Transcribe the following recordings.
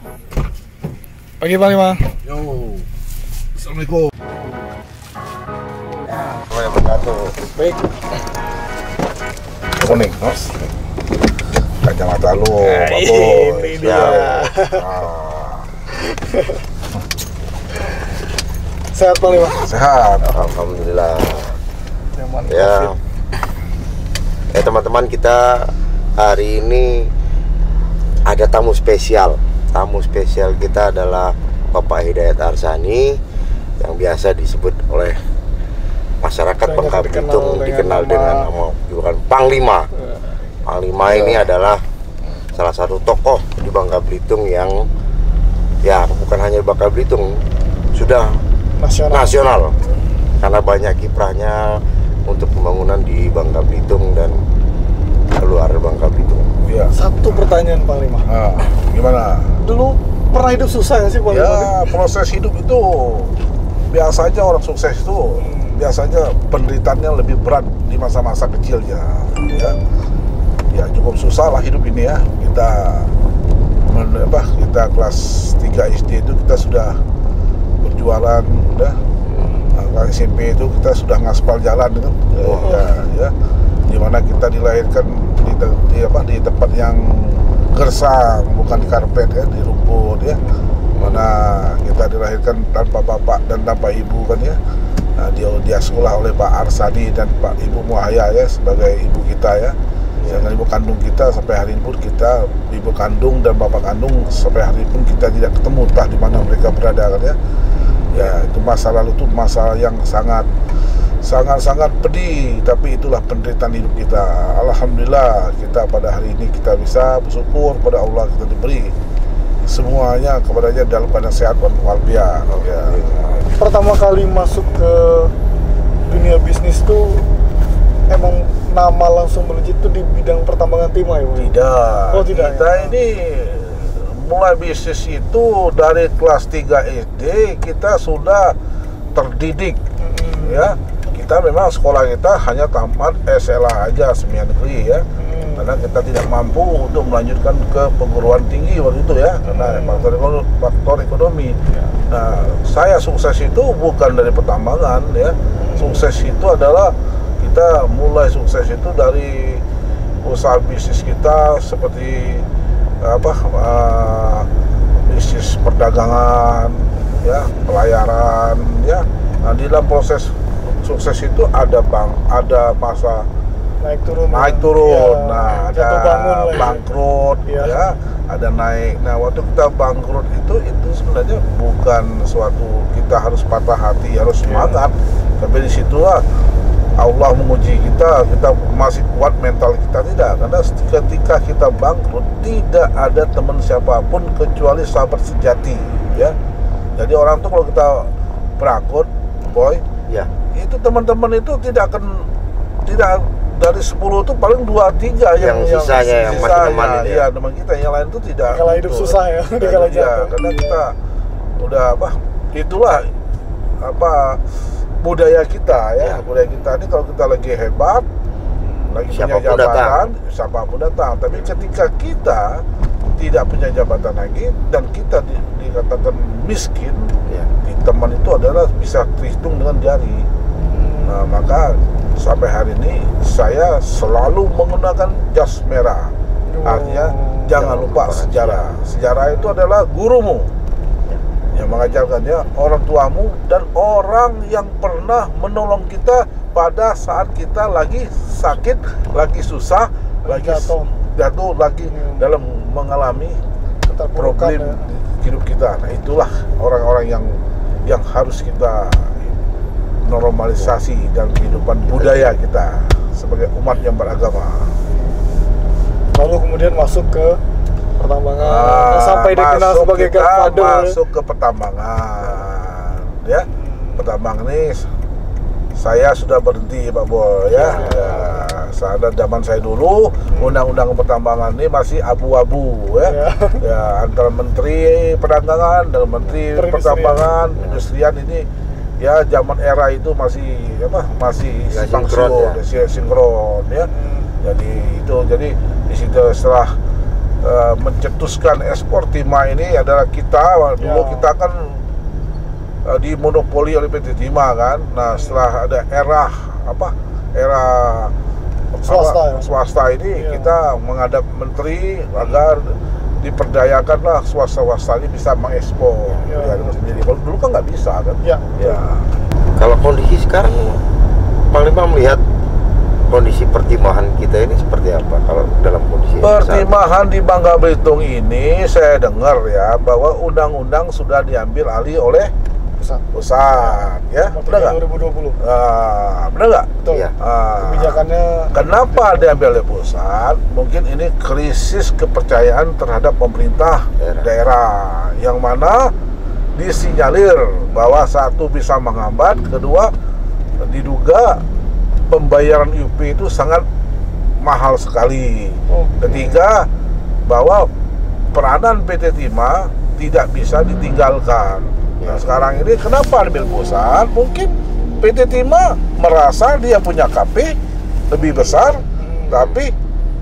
Pagi Panglima. Yo. Assalamualaikum. Baik. Kuning, Mas. Kacamata lu, Nah, Pak ini dia. Ah, Sehat Panglima. sehat. Alhamdulillah. Nyaman. Ya. Eh teman-teman kita hari ini ada tamu spesial. Tamu spesial kita adalah Bapak Hidayat Arsani yang biasa disebut oleh masyarakat Bangka dikenal Belitung dengan dikenal nama- dengan nama julukan Panglima. Panglima ini adalah salah satu tokoh di Bangka Belitung yang ya bukan hanya Bangka Belitung sudah Nasional. nasional karena banyak kiprahnya untuk pembangunan di Bangka Belitung dan luar Bangka Belitung. Iya. Satu pertanyaan Panglima. Ah, gimana? Dulu pernah hidup susah nggak sih? Ya, proses hidup itu biasanya orang sukses itu biasanya penderitaannya lebih berat di masa-masa kecilnya, ya. Ya cukup susah lah hidup ini ya. Kita apa, kita kelas 3 SD itu kita sudah berjualan, udah. Nah, kelas SMP itu kita sudah ngaspal jalan kan. Ya, ya, ya. Di mana kita dilahirkan di, di apa di tempat yang gersang, bukan di karpet ya, di rumput ya. Mana kita dilahirkan tanpa bapak dan tanpa ibu kan ya. Nah, dia dia sekolah oleh Pak Arsadi dan Pak Ibu Muhaya ya sebagai ibu kita ya. Dengan ibu kandung kita sampai hari ini pun kita ibu kandung dan bapak kandung sampai hari ini pun kita tidak ketemu entah di mana mereka berada kan ya. Ya itu masa lalu itu masa yang sangat sangat-sangat pedih tapi itulah penderitaan hidup kita Alhamdulillah kita pada hari ini kita bisa bersyukur pada Allah kita diberi semuanya kepadanya dalam keadaan sehat dan walafiat ya. Pertama kali masuk ke dunia bisnis tuh emang nama langsung melejit tuh di bidang pertambangan timah ya tidak Oh, tidak, kita ya. ini mulai bisnis itu dari kelas 3 SD kita sudah terdidik Mm-mm. ya kita memang sekolah kita hanya tamat SLA aja semi negeri ya Mm. karena kita tidak mampu untuk melanjutkan ke perguruan tinggi waktu itu ya karena Hmm. faktor ekonomi, faktor ekonomi. Ya. Nah, saya sukses itu bukan dari pertambangan ya. Sukses itu adalah kita mulai sukses itu dari usaha bisnis kita seperti apa eh, bisnis perdagangan ya, pelayaran ya. Nah, di dalam proses sukses itu ada bang, ada masa naik turun naik turun. Ya, nah ada jatuh bangun lah ya. bangkrut Iya. ya. Ada naik. Nah waktu kita bangkrut itu itu sebenarnya bukan suatu kita harus patah hati harus Iya. semangat. Tapi di situlah Allah menguji kita kita masih kuat mental kita tidak. Karena ketika kita bangkrut tidak ada teman siapa pun kecuali sahabat sejati ya. Jadi orang tuh kalau kita bangkrut boy Ya, itu teman-teman itu tidak akan tidak dari 10 itu paling 2 3 yang Yang sisanya yang masih sisanya, teman itu ya? iya teman kita yang lain itu tidak Dikala hidup gitu. susah ya, dikala iya, jatuh. karena kita udah apa itulah apa budaya kita ya, Ya. budaya kita ini kalau kita lagi hebat lagi Siapa pun punya jabatan datang. siapa pun datang tapi ketika kita tidak punya jabatan lagi dan kita di- dikatakan miskin ya. Teman itu adalah bisa terhitung dengan jari Nah, maka sampai hari ini saya selalu menggunakan jas merah. Artinya Oh, jangan lupa sejarah. Sejarah itu adalah gurumu yang mengajarkannya, orang tuamu dan orang yang pernah menolong kita pada saat kita lagi sakit, lagi susah, lagi Jatuh. jatuh lagi Hmm. dalam mengalami problem ya. hidup kita. Nah, itulah orang-orang yang yang harus kita normalisasi dalam kehidupan budaya kita sebagai umat yang beragama. lalu kemudian masuk ke pertambangan Ah, Nah, sampai dikenal sebagai kita Godfather ya. masuk ke pertambangan, ya. Pertambangan ini saya sudah berhenti Pak Boy ya. ya. Saat zaman saya dulu undang-undang pertambangan ini masih abu-abu ya. Ya. ya antara Menteri Perdagangan dan Menteri Perindustrian. Pertambangan, Industrian ini ya zaman era itu masih apa masih Nggak simpang sinkron ya. si- sinkron ya. Hmm. Jadi itu jadi di situ setelah eh, mencetuskan ekspor timah ini adalah kita dulu Ya. kita kan eh, dimonopoli oleh PT Timah kan. Nah setelah ada era apa era Swasta apa, ya? swasta ini Ya. kita menghadap menteri agar diperdayakanlah swasta-swasta ini bisa mengekspor Ya. ya, sendiri. Kalau dulu kan nggak bisa kan? Ya. Ya. Kalau kondisi sekarang Panglima melihat kondisi pertimahan kita ini seperti apa kalau dalam kondisi? Pertimahan di Bangka Belitung ini saya dengar ya bahwa undang-undang sudah diambil alih oleh Pusat. pusat ya. Benar 3 nggak? 2020. Ah, benar nggak? Betul. Iya. Ah, Kebijakannya Kenapa diambil oleh pusat? Mungkin ini krisis kepercayaan terhadap pemerintah Daerah. daerah, yang mana disinyalir bahwa satu bisa menghambat, kedua diduga pembayaran UP itu sangat mahal sekali. oh, Ketiga, bahwa peranan PT Timah tidak bisa ditinggalkan. Nah, sekarang ini kenapa ambil pusat? Mungkin PT Timah merasa dia punya KP lebih besar, tapi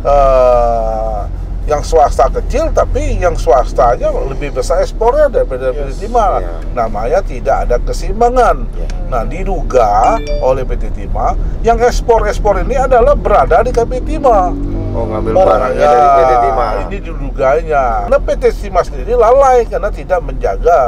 eh, yang swasta kecil, tapi yang swastanya lebih besar ekspornya daripada PT Yes. Timah. Iya. Namanya tidak ada keseimbangan. Iya. Nah, diduga oleh PT Timah yang ekspor-ekspor ini adalah berada di KP Timah. Oh ngambil Barang. barangnya dari PT Timah. Ya, Ini diduganya. Karena PT Timah sendiri lalai karena tidak menjaga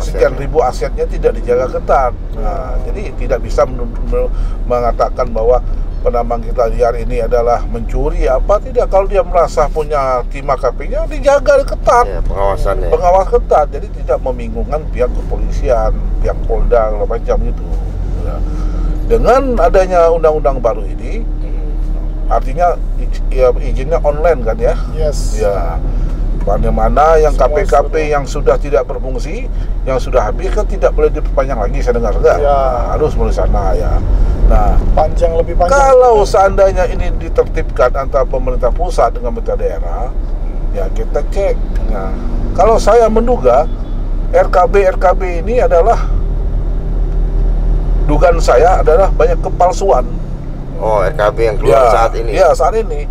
sekian ribu asetnya tidak dijaga ketat. Nah, jadi tidak bisa men- me- mengatakan bahwa penambang kita liar ini adalah mencuri apa tidak. Kalau dia merasa punya timah KP-nya dijaga ketat. Ya, pengawasannya. pengawas ketat. Jadi tidak membingungkan pihak kepolisian pihak Polda segala macam itu. Ya. dengan adanya undang-undang baru ini artinya i- ya, izinnya online kan ya? Yes. ya mana-mana yang KP-KP yang sudah tidak berfungsi yang sudah habis kan tidak boleh diperpanjang lagi saya dengar enggak Ya. harus melalui sana ya nah Panjang lebih panjang. kalau seandainya ini ditertibkan antara pemerintah pusat dengan pemerintah daerah, ya kita cek. Nah, kalau saya menduga RKB RKB ini adalah dugaan saya adalah banyak kepalsuan. Oh RKB yang keluar saat ini. Ya saat ini.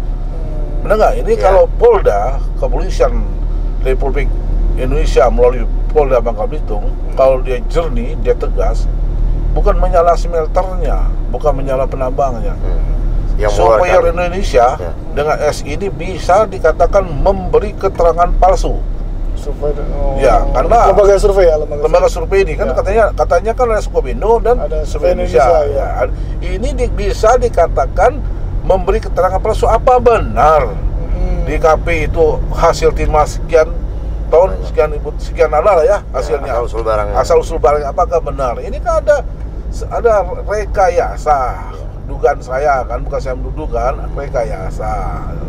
Benar nggak? Ini Ya. kalau Polda kepolisian Republik Indonesia melalui Polda Bangka Belitung, kalau dia jernih, dia tegas, bukan menyala smelternya, bukan menyala penambangnya. Hmm. Yang Supplier mengeluarkan- Indonesia Ya. dengan S ini bisa dikatakan memberi keterangan palsu. Survei oh, Ya, karena- lembaga survei ya lembaga, Lembaga survei ini kan Ya. katanya katanya kan ada Skopindo dan Ada Survei Indonesia. Indonesia, Ya. Ini di- bisa dikatakan memberi keterangan palsu. Apa benar? Hmm. di KP itu hasil timah sekian tahun sekian ibu sekian ada lah ya hasilnya. asal usul barangnya. asal usul barangnya. Apakah benar? Ini kan ada ada rekayasa. Dugaan saya kan bukan saya menuduh kan rekayasa.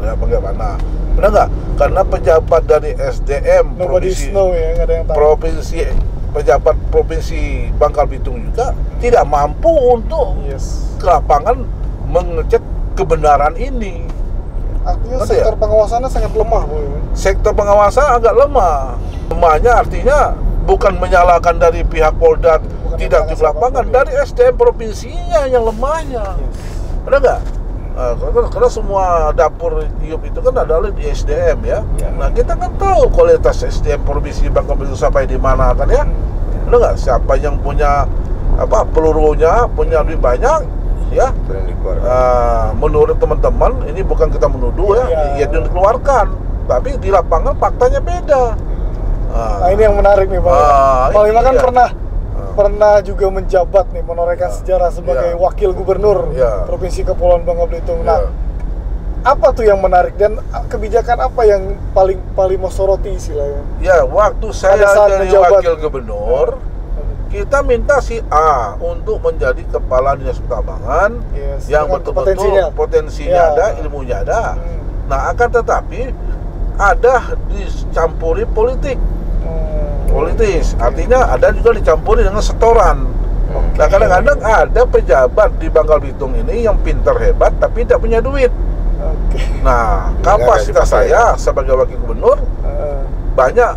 Ya bagaimana? Benar nggak? Karena pejabat dari SDM Nobody's provinsi know ya, ada yang tahu. provinsi pejabat provinsi Bangka Belitung juga tidak mampu untuk Yes. ke lapangan mengecek kebenaran ini Artinya Ngerti sektor ya? pengawasannya sangat lemah, Bu. sektor pengawasan agak lemah. Lemahnya artinya bukan menyalahkan dari pihak Polda Bukan tidak di lapangan, dari SDM provinsinya yang lemahnya. Yes. Ada nggak? Nah, karena, karena semua dapur IUP itu kan adalah di SDM ya. Ya. Nah kita kan tahu kualitas SDM provinsi Bangka Belitung sampai di mana kan ya. Ada nggak? Siapa yang punya apa pelurunya, punya lebih banyak, ya Sering dikeluarkan. Ah, menurut teman-teman ini bukan kita menuduh ya, Iya. ya yang dikeluarkan, tapi di lapangan faktanya beda. Ah, Nah, ini yang menarik nih, Bang. Ah, Panglima kan iya. pernah Ah. pernah juga menjabat nih menorehkan Ya. sejarah sebagai Ya. wakil gubernur Ya. Provinsi Kepulauan Bangka Belitung. Ya. Nah, apa tuh yang menarik dan ah, kebijakan apa yang paling paling mau soroti istilahnya? ya waktu saya jadi menjabat. wakil gubernur, kita minta si A untuk menjadi kepala dinas pertambangan Yes, yang betul-betul potensinya. potensinya, Ya. ada, ilmunya ada. Hmm. Nah, akan tetapi ada dicampuri politik. Hmm. politis artinya ada juga dicampuri dengan setoran Oke. nah kadang-kadang ada pejabat di Bangka Belitung ini yang pintar hebat tapi tidak punya duit Oke. nah kapasitas saya sebagai wakil gubernur Eh, banyak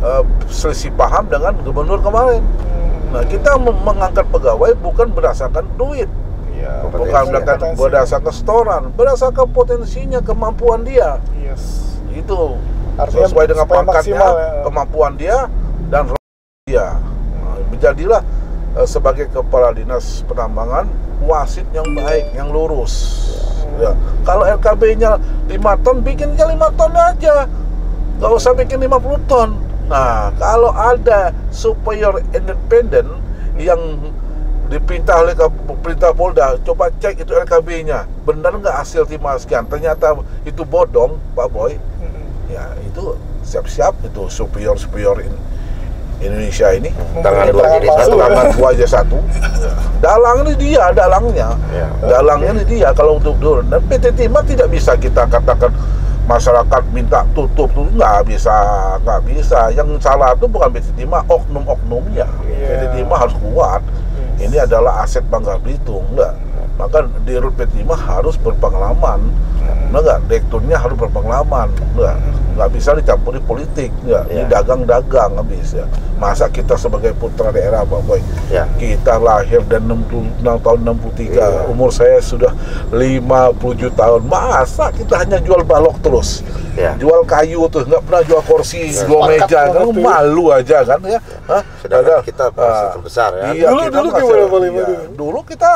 eh, selisih paham dengan gubernur kemarin hmm. Nah kita mengangkat pegawai bukan berdasarkan duit Ya, bukan berdasarkan, Potensi. berdasarkan setoran berdasarkan potensinya kemampuan dia Yes. itu Artinya sesuai dengan pangkatnya, maksimal ya. kemampuan dia dan dia. Nah, menjadilah eh, sebagai kepala dinas penambangan wasit yang baik, yang lurus. Ya. Kalau LKB-nya 5 ton, bikinnya 5 ton aja. Nggak usah bikin 50 ton. Nah, kalau ada superior independen yang diperintah oleh perintah Polda, coba cek itu LKB-nya. Benar nggak hasil timah sekian? Ternyata itu bodong, Pak Boy. Ya, itu siap-siap itu superior-superior in- Indonesia ini. Tangan dua jadi satu. Tangan dua aja satu. Dalang ini dia, dalangnya. Ya. Dalangnya ini dia kalau untuk dulu. Dan PT Timah tidak bisa kita katakan masyarakat minta tutup tuh nggak bisa nggak bisa yang salah itu bukan PT Timah oknum-oknumnya Iya. PT Timah harus kuat Yes. ini adalah aset Bangka Belitung enggak maka di Rut PT Timah harus berpengalaman. Enggak enggak direkturnya harus berpengalaman enggak nggak? Bisa dicampuri politik enggak ini Iya. dagang-dagang nggak bisa. Masa kita sebagai putra daerah Pak Boy? Ya. kita lahir dan 66 tahun 63 Iya. umur saya sudah 57 tahun. Masa kita hanya jual balok terus? Ya. jual kayu tuh nggak pernah jual kursi Ya. jual meja. kan malu aja kan ya? Hah? Sedangkan Padahal, kita masih ah, terbesar ya. iya, Dulu- kita dulu masih- gimana dulu? dulu kita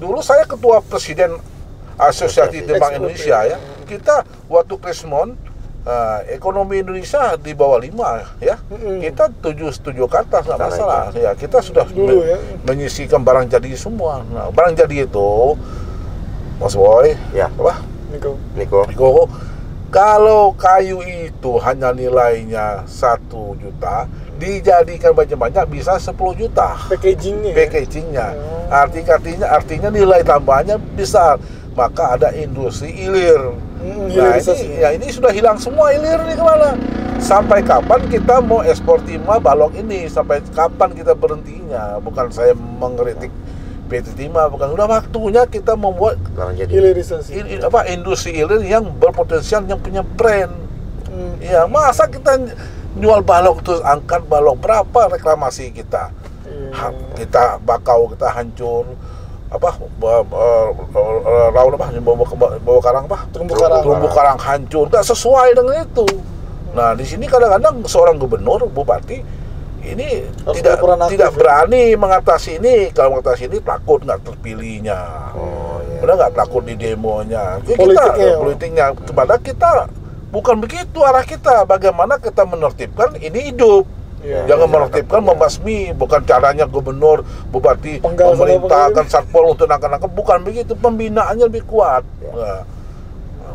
dulu saya ketua presiden Asosiasi Ekspor, Indonesia ya. ya kita waktu Krismon eh, ekonomi Indonesia di bawah lima ya kita tujuh tujuh ke atas nggak masalah ya kita sudah Dulu men- ya. menyisikan barang jadi semua nah barang jadi itu Mas Boy Ya. apa Niko. Niko. Niko, kalau kayu itu hanya nilainya satu juta, dijadikan banyak-banyak bisa 10 juta Packagingnya. ya? packagingnya. Oh. Arti artinya artinya nilai tambahnya besar. Maka ada industri ilir. Mm, Nah ini, ya ini sudah hilang semua ilir nih ke mana? Sampai kapan kita mau ekspor timah balok ini? Sampai kapan kita berhentinya? Bukan saya mengkritik PT Timah, bukan. Sudah waktunya kita membuat jadi. Hilirisasi. in- in- apa industri ilir yang berpotensial yang punya brand. Mm. Ya masa kita jual balok terus angkat balok berapa reklamasi kita? Iya. Ha- kita bakau kita hancur apa eh, raun apa bawa, bawa, bawa karang apa Terumbu karang. terumbu karang hancur nggak sesuai dengan itu nah di sini kadang-kadang seorang gubernur bupati ini Harus tidak tidak ya? berani mengatasi ini kalau mengatasi ini takut nggak terpilihnya Oh, iya. Udah nggak takut di demonya. Ya, Politiknya, kita ya. politiknya. Padahal kita bukan begitu arah kita. Bagaimana kita menertibkan ini hidup. Iya. Jangan Iya, menertibkan iya. membasmi. Bukan caranya gubernur, bupati memerintahkan penggal. satpol untuk nangkap-nangkap. Bukan begitu. Pembinaannya lebih kuat. Iya. Nah,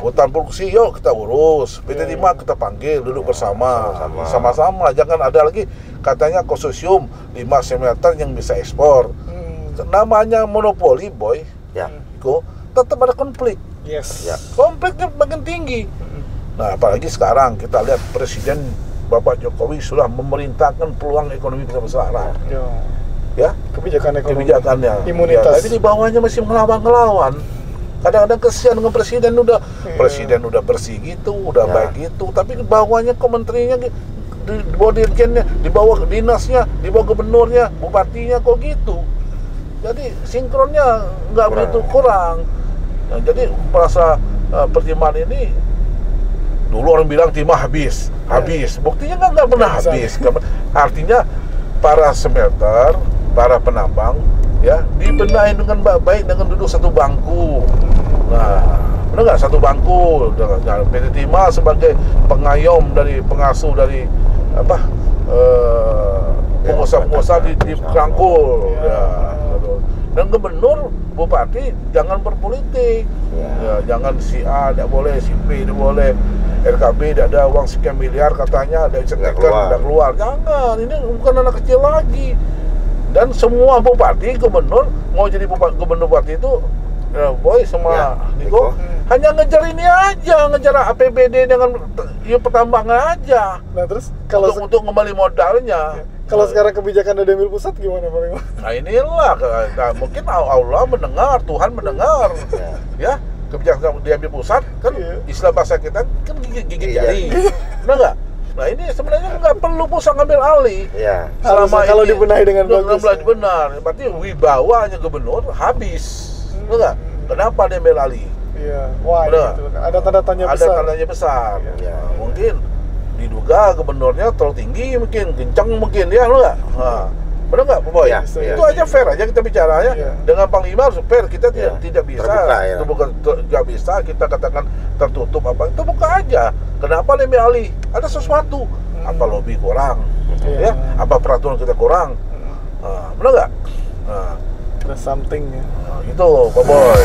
hutan produksi yuk kita urus PT Iya, Timah kita panggil duduk bersama sama-sama. jangan ada lagi katanya konsorsium 5 semeter yang bisa ekspor Mm. namanya monopoli boy Ya. Iko, tetap ada konflik. Yes. Ya. Konfliknya makin tinggi. Nah, apalagi sekarang kita lihat Presiden Bapak Jokowi sudah memerintahkan peluang ekonomi kita besar. Ya. Ya, Kebijakan ekonomi. kebijakannya. Imunitas. Ya, tapi di bawahnya masih ngelawan-ngelawan. Kadang-kadang kesian dengan presiden udah Iya. presiden udah bersih gitu, udah Ya. baik gitu, tapi bawahnya kementerinya di, di bawah dirjennya, di bawah dinasnya, di bawah gubernurnya, bupatinya kok gitu. Jadi sinkronnya nggak begitu kurang. Nah, jadi merasa uh, pertimbangan ini dulu orang bilang timah habis, habis. Buktinya nggak nggak pernah bisa. habis. Artinya para smelter, para penambang ya dibenahi dengan ba- baik dengan duduk satu bangku. Nah, benar nggak satu bangku? Nah, PT Timah sebagai pengayom dari pengasuh dari apa eh, pengusaha-pengusaha di, di rangkul. Ya. Ya, dan gubernur, bupati jangan berpolitik. Ya. Ya, jangan si A tidak boleh, si B tidak boleh, RKB tidak ada uang sekian miliar katanya ada cetekan keluar. tidak keluar. Jangan, ini bukan anak kecil lagi. Dan semua bupati, gubernur mau jadi bupati, gubernur bupati itu ya, boy sama Ya, Niko, Niko. hanya ngejar ini aja, ngejar APBD dengan ya, pertambangan aja Nah terus kalau untuk, untuk kembali modalnya. kalau sekarang kebijakan dari ambil pusat gimana Pak Lima? Nah inilah, nah, mungkin Allah mendengar, Tuhan mendengar, Ya. ya kebijakan diambil pusat kan Iya. istilah bahasa kita kan gigit, gigit Iya. jari, benar nggak? Nah ini sebenarnya nggak perlu pusat ngambil alih. Ya. Harusnya kalau dibenahi dengan bagus, ya. benar, berarti wibawanya gubernur habis, benar nggak? Kenapa dia alih? Iya, Bener. gitu. Ada tanda tanya ada besar. tandanya besar. Iya. Nah, mungkin diduga gubernurnya terlalu tinggi mungkin, kencang mungkin ya lu nggak? Nah, benar nggak, Pak Boy? Iya, iya. Itu aja fair aja kita bicaranya. Iya. Dengan Panglima harus fair. Kita tidak Iya. tidak bisa. Terbuka, ya. Itu bukan nggak bisa kita katakan tertutup apa. Itu buka aja. Kenapa lebih ahli? Ada sesuatu. Hmm. Apa lobby kurang? Iya. Ya, apa peraturan kita kurang? Hmm, Nah, benar nggak? Nah, Ada something ya. nah, itu Pak Boy.